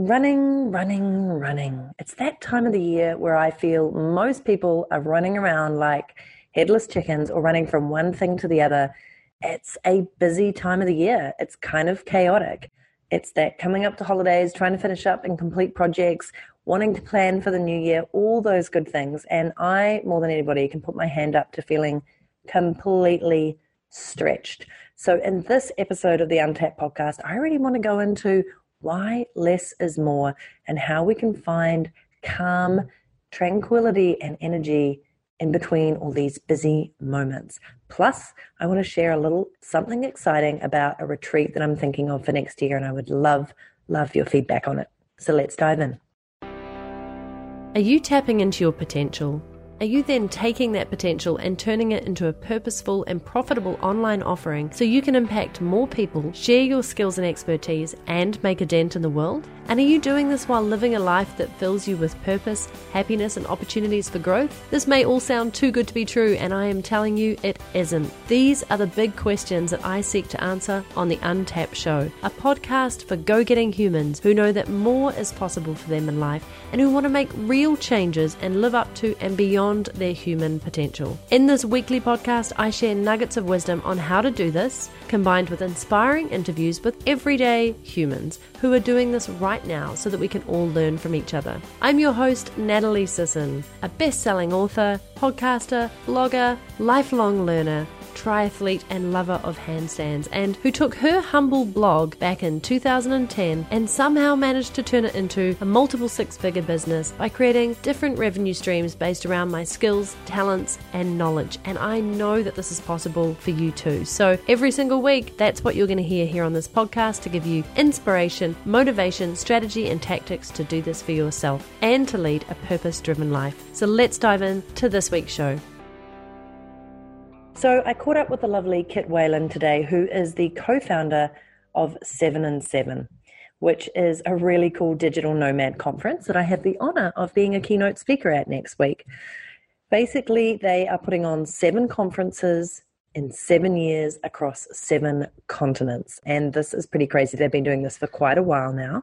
Running, running, running. It's that time of the year where I feel most people are running around like headless chickens or running from one thing to the other. It's a busy time of the year. It's kind of chaotic. It's that coming up to holidays, trying to finish up and complete projects, wanting to plan for the new year, all those good things. And I, more than anybody, can put my hand up to feeling completely stretched. So, in this episode of the Untapped podcast, I really want to go into why less is more and how we can find calm, tranquility, and energy in between all these busy moments. Plus, I want to share a little something exciting about a retreat that I'm thinking of for next year, and I would love, love your feedback on it. So let's dive in. Are you tapping into your potential? Are you then taking that potential and turning it into a purposeful and profitable online offering so you can impact more people, share your skills and expertise, and make a dent in the world? And are you doing this while living a life that fills you with purpose, happiness, and opportunities for growth? This may all sound too good to be true, and I am telling you it isn't. These are the big questions that I seek to answer on the Untapped Show, a podcast for go getting humans who know that more is possible for them in life and who want to make real changes and live up to and beyond their human potential. In this weekly podcast, I share nuggets of wisdom on how to do this, combined with inspiring interviews with everyday humans who are doing this right now so that we can all learn from each other. I'm your host, Natalie Sisson, a best selling author, podcaster, blogger, lifelong learner triathlete and lover of handstands, and who took her humble blog back in 2010 and somehow managed to turn it into a multiple six figure business by creating different revenue streams based around my skills, talents, and knowledge. And I know that this is possible for you too. So every single week, that's what you're going to hear here on this podcast to give you inspiration, motivation, strategy, and tactics to do this for yourself and to lead a purpose driven life. So let's dive into this week's show. So I caught up with the lovely Kit Whelan today, who is the co-founder of Seven and Seven, which is a really cool digital nomad conference that I have the honor of being a keynote speaker at next week. Basically, they are putting on seven conferences in seven years across seven continents. And this is pretty crazy. They've been doing this for quite a while now.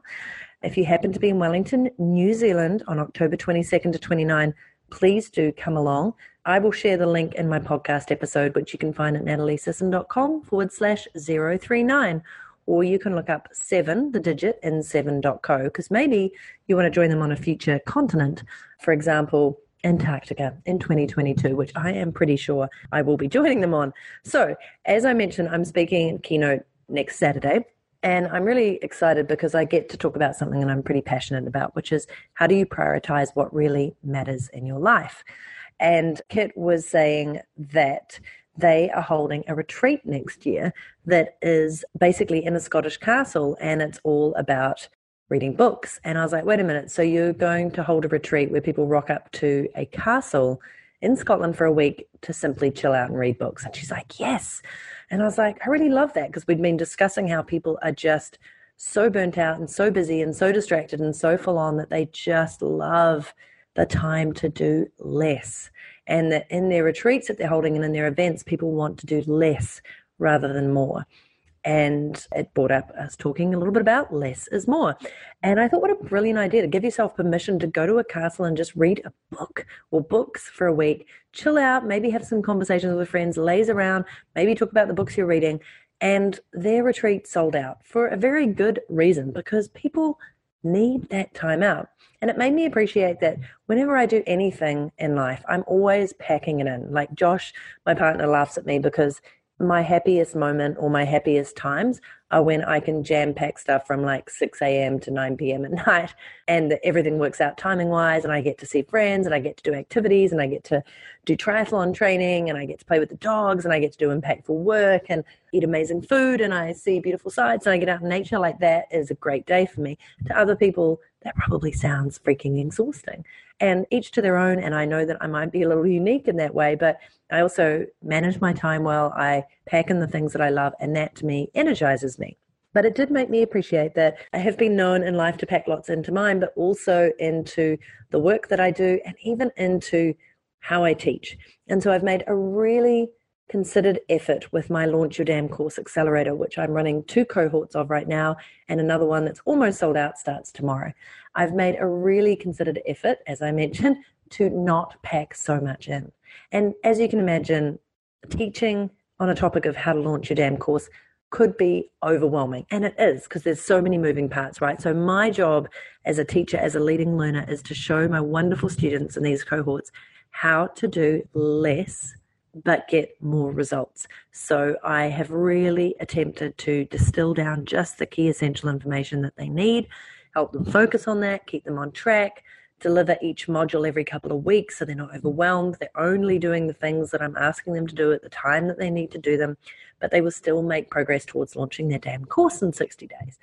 If you happen to be in Wellington, New Zealand on October 22nd to 29, please do come along. I will share the link in my podcast episode, which you can find at nataliesisson.com forward slash 039. Or you can look up seven, the digit, in seven.co, because maybe you want to join them on a future continent. For example, Antarctica in 2022, which I am pretty sure I will be joining them on. So, as I mentioned, I'm speaking keynote next Saturday. And I'm really excited because I get to talk about something that I'm pretty passionate about, which is how do you prioritize what really matters in your life? And Kit was saying that they are holding a retreat next year that is basically in a Scottish castle and it's all about reading books. And I was like, wait a minute, so you're going to hold a retreat where people rock up to a castle in Scotland for a week to simply chill out and read books? And she's like, yes. And I was like, I really love that because we'd been discussing how people are just so burnt out and so busy and so distracted and so full on that they just love the time to do less. And that in their retreats that they're holding and in their events, people want to do less rather than more. And it brought up us talking a little bit about less is more. And I thought, what a brilliant idea to give yourself permission to go to a castle and just read a book or books for a week, chill out, maybe have some conversations with friends, laze around, maybe talk about the books you're reading. And their retreat sold out for a very good reason because people need that time out. And it made me appreciate that whenever I do anything in life, I'm always packing it in. Like Josh, my partner, laughs at me because my happiest moment or my happiest times are when I can jam pack stuff from like 6 a.m. to 9 p.m. at night and everything works out timing wise and I get to see friends and I get to do activities and I get to do triathlon training and I get to play with the dogs and I get to do impactful work and eat amazing food and I see beautiful sights and I get out in nature like that is a great day for me. To other people, that probably sounds freaking exhausting. And each to their own. And I know that I might be a little unique in that way, but I also manage my time well. I pack in the things that I love, and that to me energizes me. But it did make me appreciate that I have been known in life to pack lots into mine, but also into the work that I do and even into how I teach. And so I've made a really considered effort with my Launch Your Damn Course Accelerator, which I'm running two cohorts of right now, and another one that's almost sold out starts tomorrow. I've made a really considered effort, as I mentioned, to not pack so much in. And as you can imagine, teaching on a topic of how to launch your damn course could be overwhelming. And it is because there's so many moving parts, right? So, my job as a teacher, as a leading learner, is to show my wonderful students in these cohorts how to do less but get more results. So I have really attempted to distill down just the key essential information that they need, help them focus on that, keep them on track, deliver each module every couple of weeks so they're not overwhelmed. They're only doing the things that I'm asking them to do at the time that they need to do them, but they will still make progress towards launching their damn course in 60 days.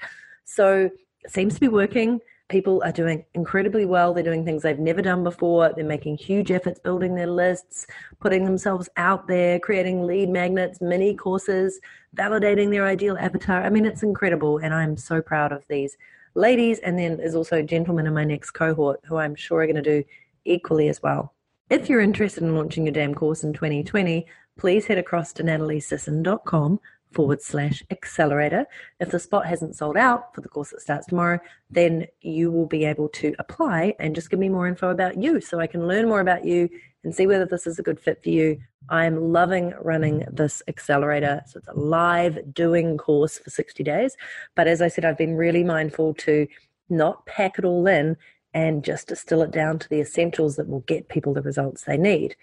So it seems to be working people are doing incredibly well. They're doing things they've never done before. They're making huge efforts building their lists, putting themselves out there, creating lead magnets, mini courses, validating their ideal avatar. I mean, it's incredible. And I'm so proud of these ladies. And then there's also gentlemen in my next cohort who I'm sure are going to do equally as well. If you're interested in launching your damn course in 2020, please head across to nataliesisson.com forward slash accelerator. If the spot hasn't sold out for the course that starts tomorrow, then you will be able to apply and just give me more info about you so I can learn more about you and see whether this is a good fit for you. I'm loving running this accelerator. So it's a live doing course for 60 days. But as I said, I've been really mindful to not pack it all in and just distill it down to the essentials that will get people the results they need.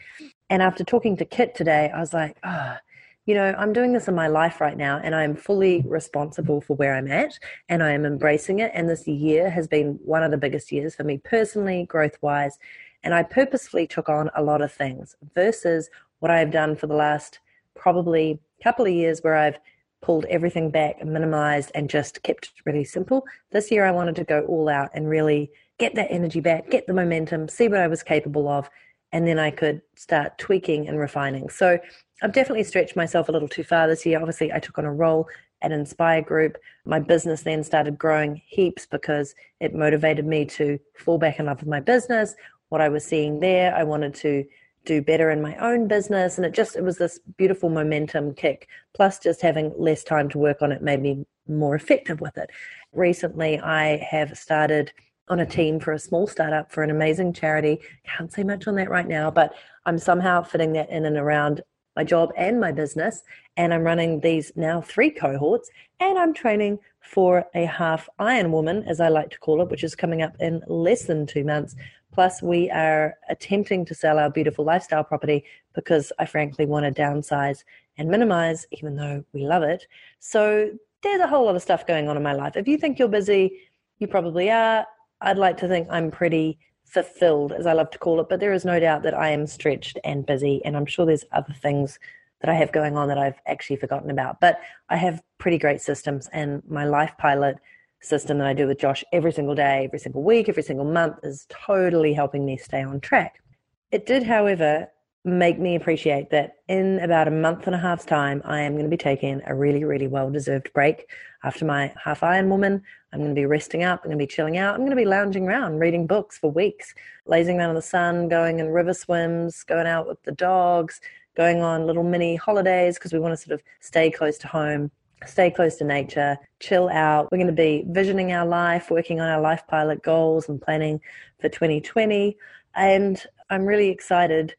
And after talking to Kit today, I was like, ah, oh, you know, I'm doing this in my life right now and I'm fully responsible for where I'm at and I am embracing it. And this year has been one of the biggest years for me personally, growth wise. And I purposefully took on a lot of things versus what I've done for the last probably couple of years where I've pulled everything back and minimized and just kept it really simple. This year I wanted to go all out and really get that energy back, get the momentum, see what I was capable of, and then I could start tweaking and refining. So I've definitely stretched myself a little too far this year. Obviously, I took on a role at Inspire Group. My business then started growing heaps because it motivated me to fall back in love with my business. What I was seeing there, I wanted to do better in my own business. And it just, it was this beautiful momentum kick. Plus, just having less time to work on it made me more effective with it. Recently, I have started on a team for a small startup for an amazing charity. Can't say much on that right now, but I'm somehow fitting that in and around my job and my business. And I'm running these now three cohorts, and I'm training for a half Iron Woman, as I like to call it, which is coming up in less than two months. Plus, we are attempting to sell our beautiful lifestyle property because I frankly want to downsize and minimize, even though we love it. So, there's a whole lot of stuff going on in my life. If you think you're busy, you probably are. I'd like to think I'm pretty fulfilled, as I love to call it, but there is no doubt that I am stretched and busy, and I'm sure there's other things that I have going on that I've actually forgotten about. But I have pretty great systems, and my Life Pilot system that I do with Josh every single day, every single week, every single month is totally helping me stay on track. It did, however, make me appreciate that in about a month and a half's time, I am going to be taking a really, really well deserved break after my half Iron Woman. I'm going to be resting up. I'm going to be chilling out. I'm going to be lounging around, reading books for weeks, lazing around in the sun, going in river swims, going out with the dogs, going on little mini holidays because we want to sort of stay close to home, stay close to nature, chill out. We're going to be visioning our life, working on our life pilot goals and planning for 2020. And I'm really excited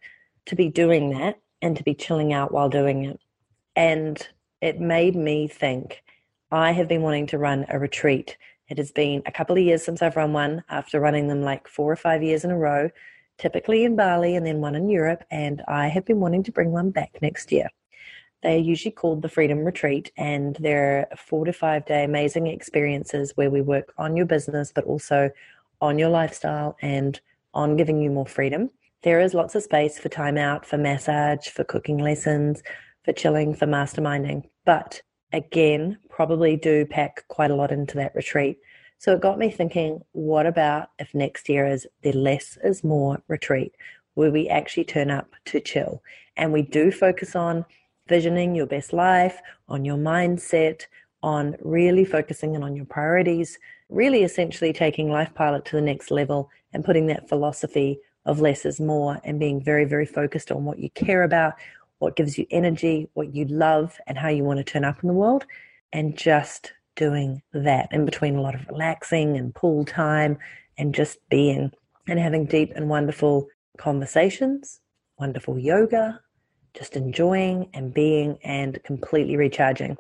to be doing that and to be chilling out while doing it. And it made me think I have been wanting to run a retreat. It has been a couple of years since I've run one after running them like four or five years in a row, typically in Bali and then one in Europe. And I have been wanting to bring one back next year. They are usually called the Freedom Retreat, and they're four to five day amazing experiences where we work on your business, but also on your lifestyle and on giving you more freedom. There is lots of space for time out, for massage, for cooking lessons, for chilling, for masterminding. But again, probably do pack quite a lot into that retreat. So it got me thinking, what about if next year is the less is more retreat, where we actually turn up to chill and we do focus on visioning your best life, on your mindset, on really focusing in on your priorities, really essentially taking Life Pilot to the next level and putting that philosophy of less is more and being very, very focused on what you care about, what gives you energy, what you love, and how you want to turn up in the world, and just doing that in between a lot of relaxing and pool time and just being and having deep and wonderful conversations, wonderful yoga, just enjoying and being and completely recharging.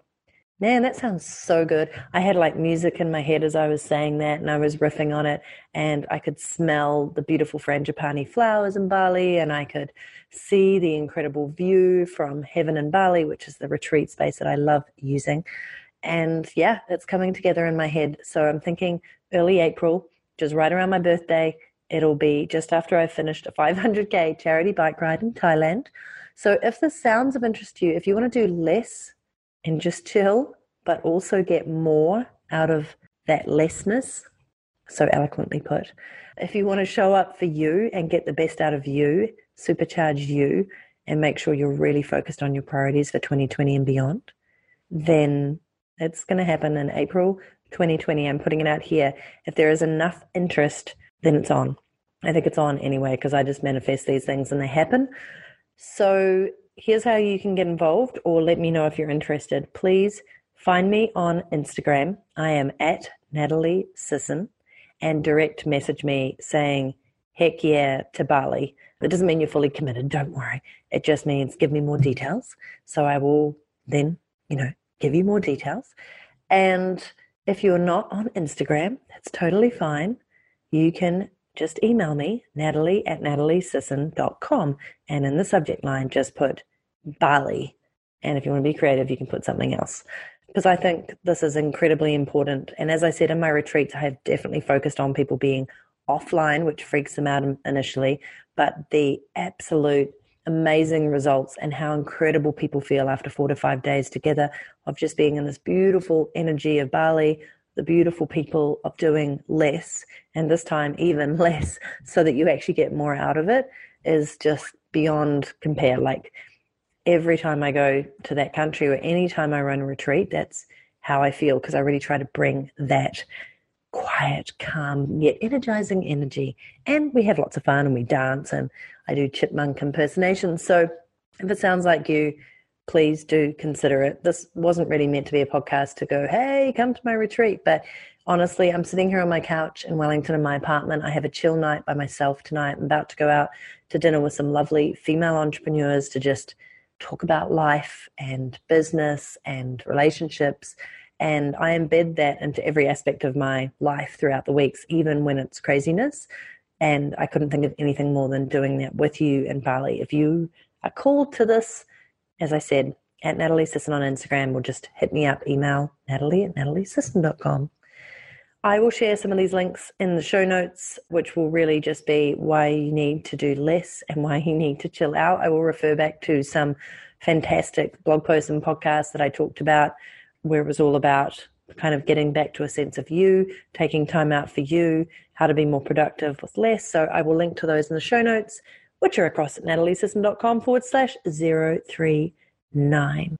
Man, that sounds so good. I had like music in my head as I was saying that, and I was riffing on it, and I could smell the beautiful frangipani flowers in Bali, and I could see the incredible view from heaven in Bali, which is the retreat space that I love using. And yeah, it's coming together in my head. So I'm thinking early April, just right around my birthday. It'll be just after I've finished a 500k charity bike ride in Thailand. So if this sounds of interest to you, if you want to do less and just chill, but also get more out of that lessness, so eloquently put. If you want to show up for you and get the best out of you, supercharge you, and make sure you're really focused on your priorities for 2020 and beyond, then it's going to happen in April 2020. I'm putting it out here. If there is enough interest, then it's on. I think it's on anyway because I just manifest these things and they happen. So here's how you can get involved or let me know if you're interested. Please find me on Instagram. I am at Natalie Sisson and direct message me saying, heck yeah, to Bali. That doesn't mean you're fully committed. Don't worry. It just means give me more details. So I will then, you know, give you more details. And if you're not on Instagram, that's totally fine. You can just email me, natalie at nataliesisson.com. And in the subject line, just put Bali. And if you want to be creative, you can put something else. Because I think this is incredibly important. And as I said in my retreats, I have definitely focused on people being offline, which freaks them out initially, but the absolute amazing results and how incredible people feel after four to five days together of just being in this beautiful energy of Bali, the beautiful people of doing less, and this time even less, so that you actually get more out of it is just beyond compare. Like every time I go to that country or any time I run a retreat, that's how I feel because I really try to bring that quiet, calm, yet energizing energy. And we have lots of fun and we dance and I do chipmunk impersonations. So if it sounds like you, please do consider it. This wasn't really meant to be a podcast to go, hey, come to my retreat. But honestly, I'm sitting here on my couch in Wellington in my apartment. I have a chill night by myself tonight. I'm about to go out to dinner with some lovely female entrepreneurs to just talk about life and business and relationships and I embed that into every aspect of my life throughout the weeks, even when it's craziness. And I couldn't think of anything more than doing that with you in Bali. If you are called to this, as I said, at Natalie Sisson on Instagram, or just hit me up, email natalie at nataliesisson.com. I will share some of these links in the show notes, which will really just be why you need to do less and why you need to chill out. I will refer back to some fantastic blog posts and podcasts that I talked about where it was all about kind of getting back to a sense of you, taking time out for you, how to be more productive with less. So I will link to those in the show notes, which are across at nataliesisson.com forward slash 039.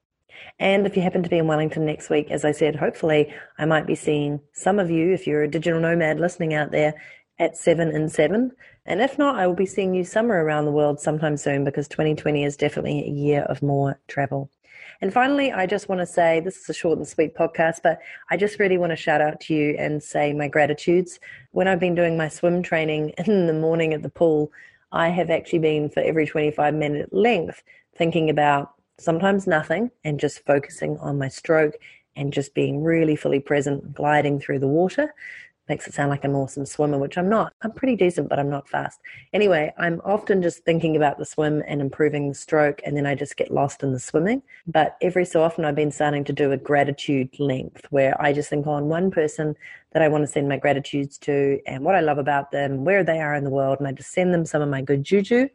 And if you happen to be in Wellington next week, as I said, hopefully I might be seeing some of you, if you're a digital nomad listening out there, at 7 and 7. And if not, I will be seeing you somewhere around the world sometime soon because 2020 is definitely a year of more travel. And finally, I just want to say this is a short and sweet podcast, but I just really want to shout out to you and say my gratitudes. When I've been doing my swim training in the morning at the pool, I have actually been for every 25 minute length thinking about sometimes nothing and just focusing on my stroke and just being really fully present, gliding through the water makes it sound like I'm an awesome swimmer, which I'm not. I'm pretty decent, but I'm not fast. Anyway, I'm often just thinking about the swim and improving the stroke, and then I just get lost in the swimming. But every so often, I've been starting to do a gratitude length where I just think oh, on one person that I want to send my gratitudes to and what I love about them, where they are in the world, and I just send them some of my good juju.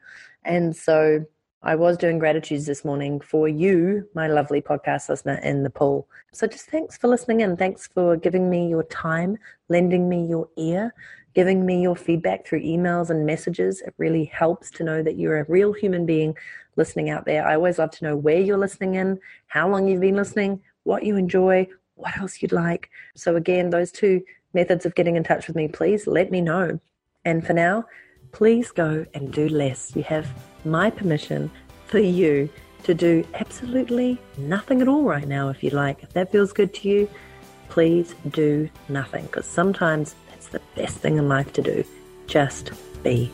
And so I was doing gratitudes this morning for you, my lovely podcast listener in the pool. So just thanks for listening in. Thanks for giving me your time, lending me your ear, giving me your feedback through emails and messages. It really helps to know that you're a real human being listening out there. I always love to know where you're listening in, how long you've been listening, what you enjoy, what else you'd like. So again, those two methods of getting in touch with me, please let me know. And for now, please go and do less. You have my permission for you to do absolutely nothing at all right now if you like. If that feels good to you, please do nothing because sometimes that's the best thing in life to do. Just be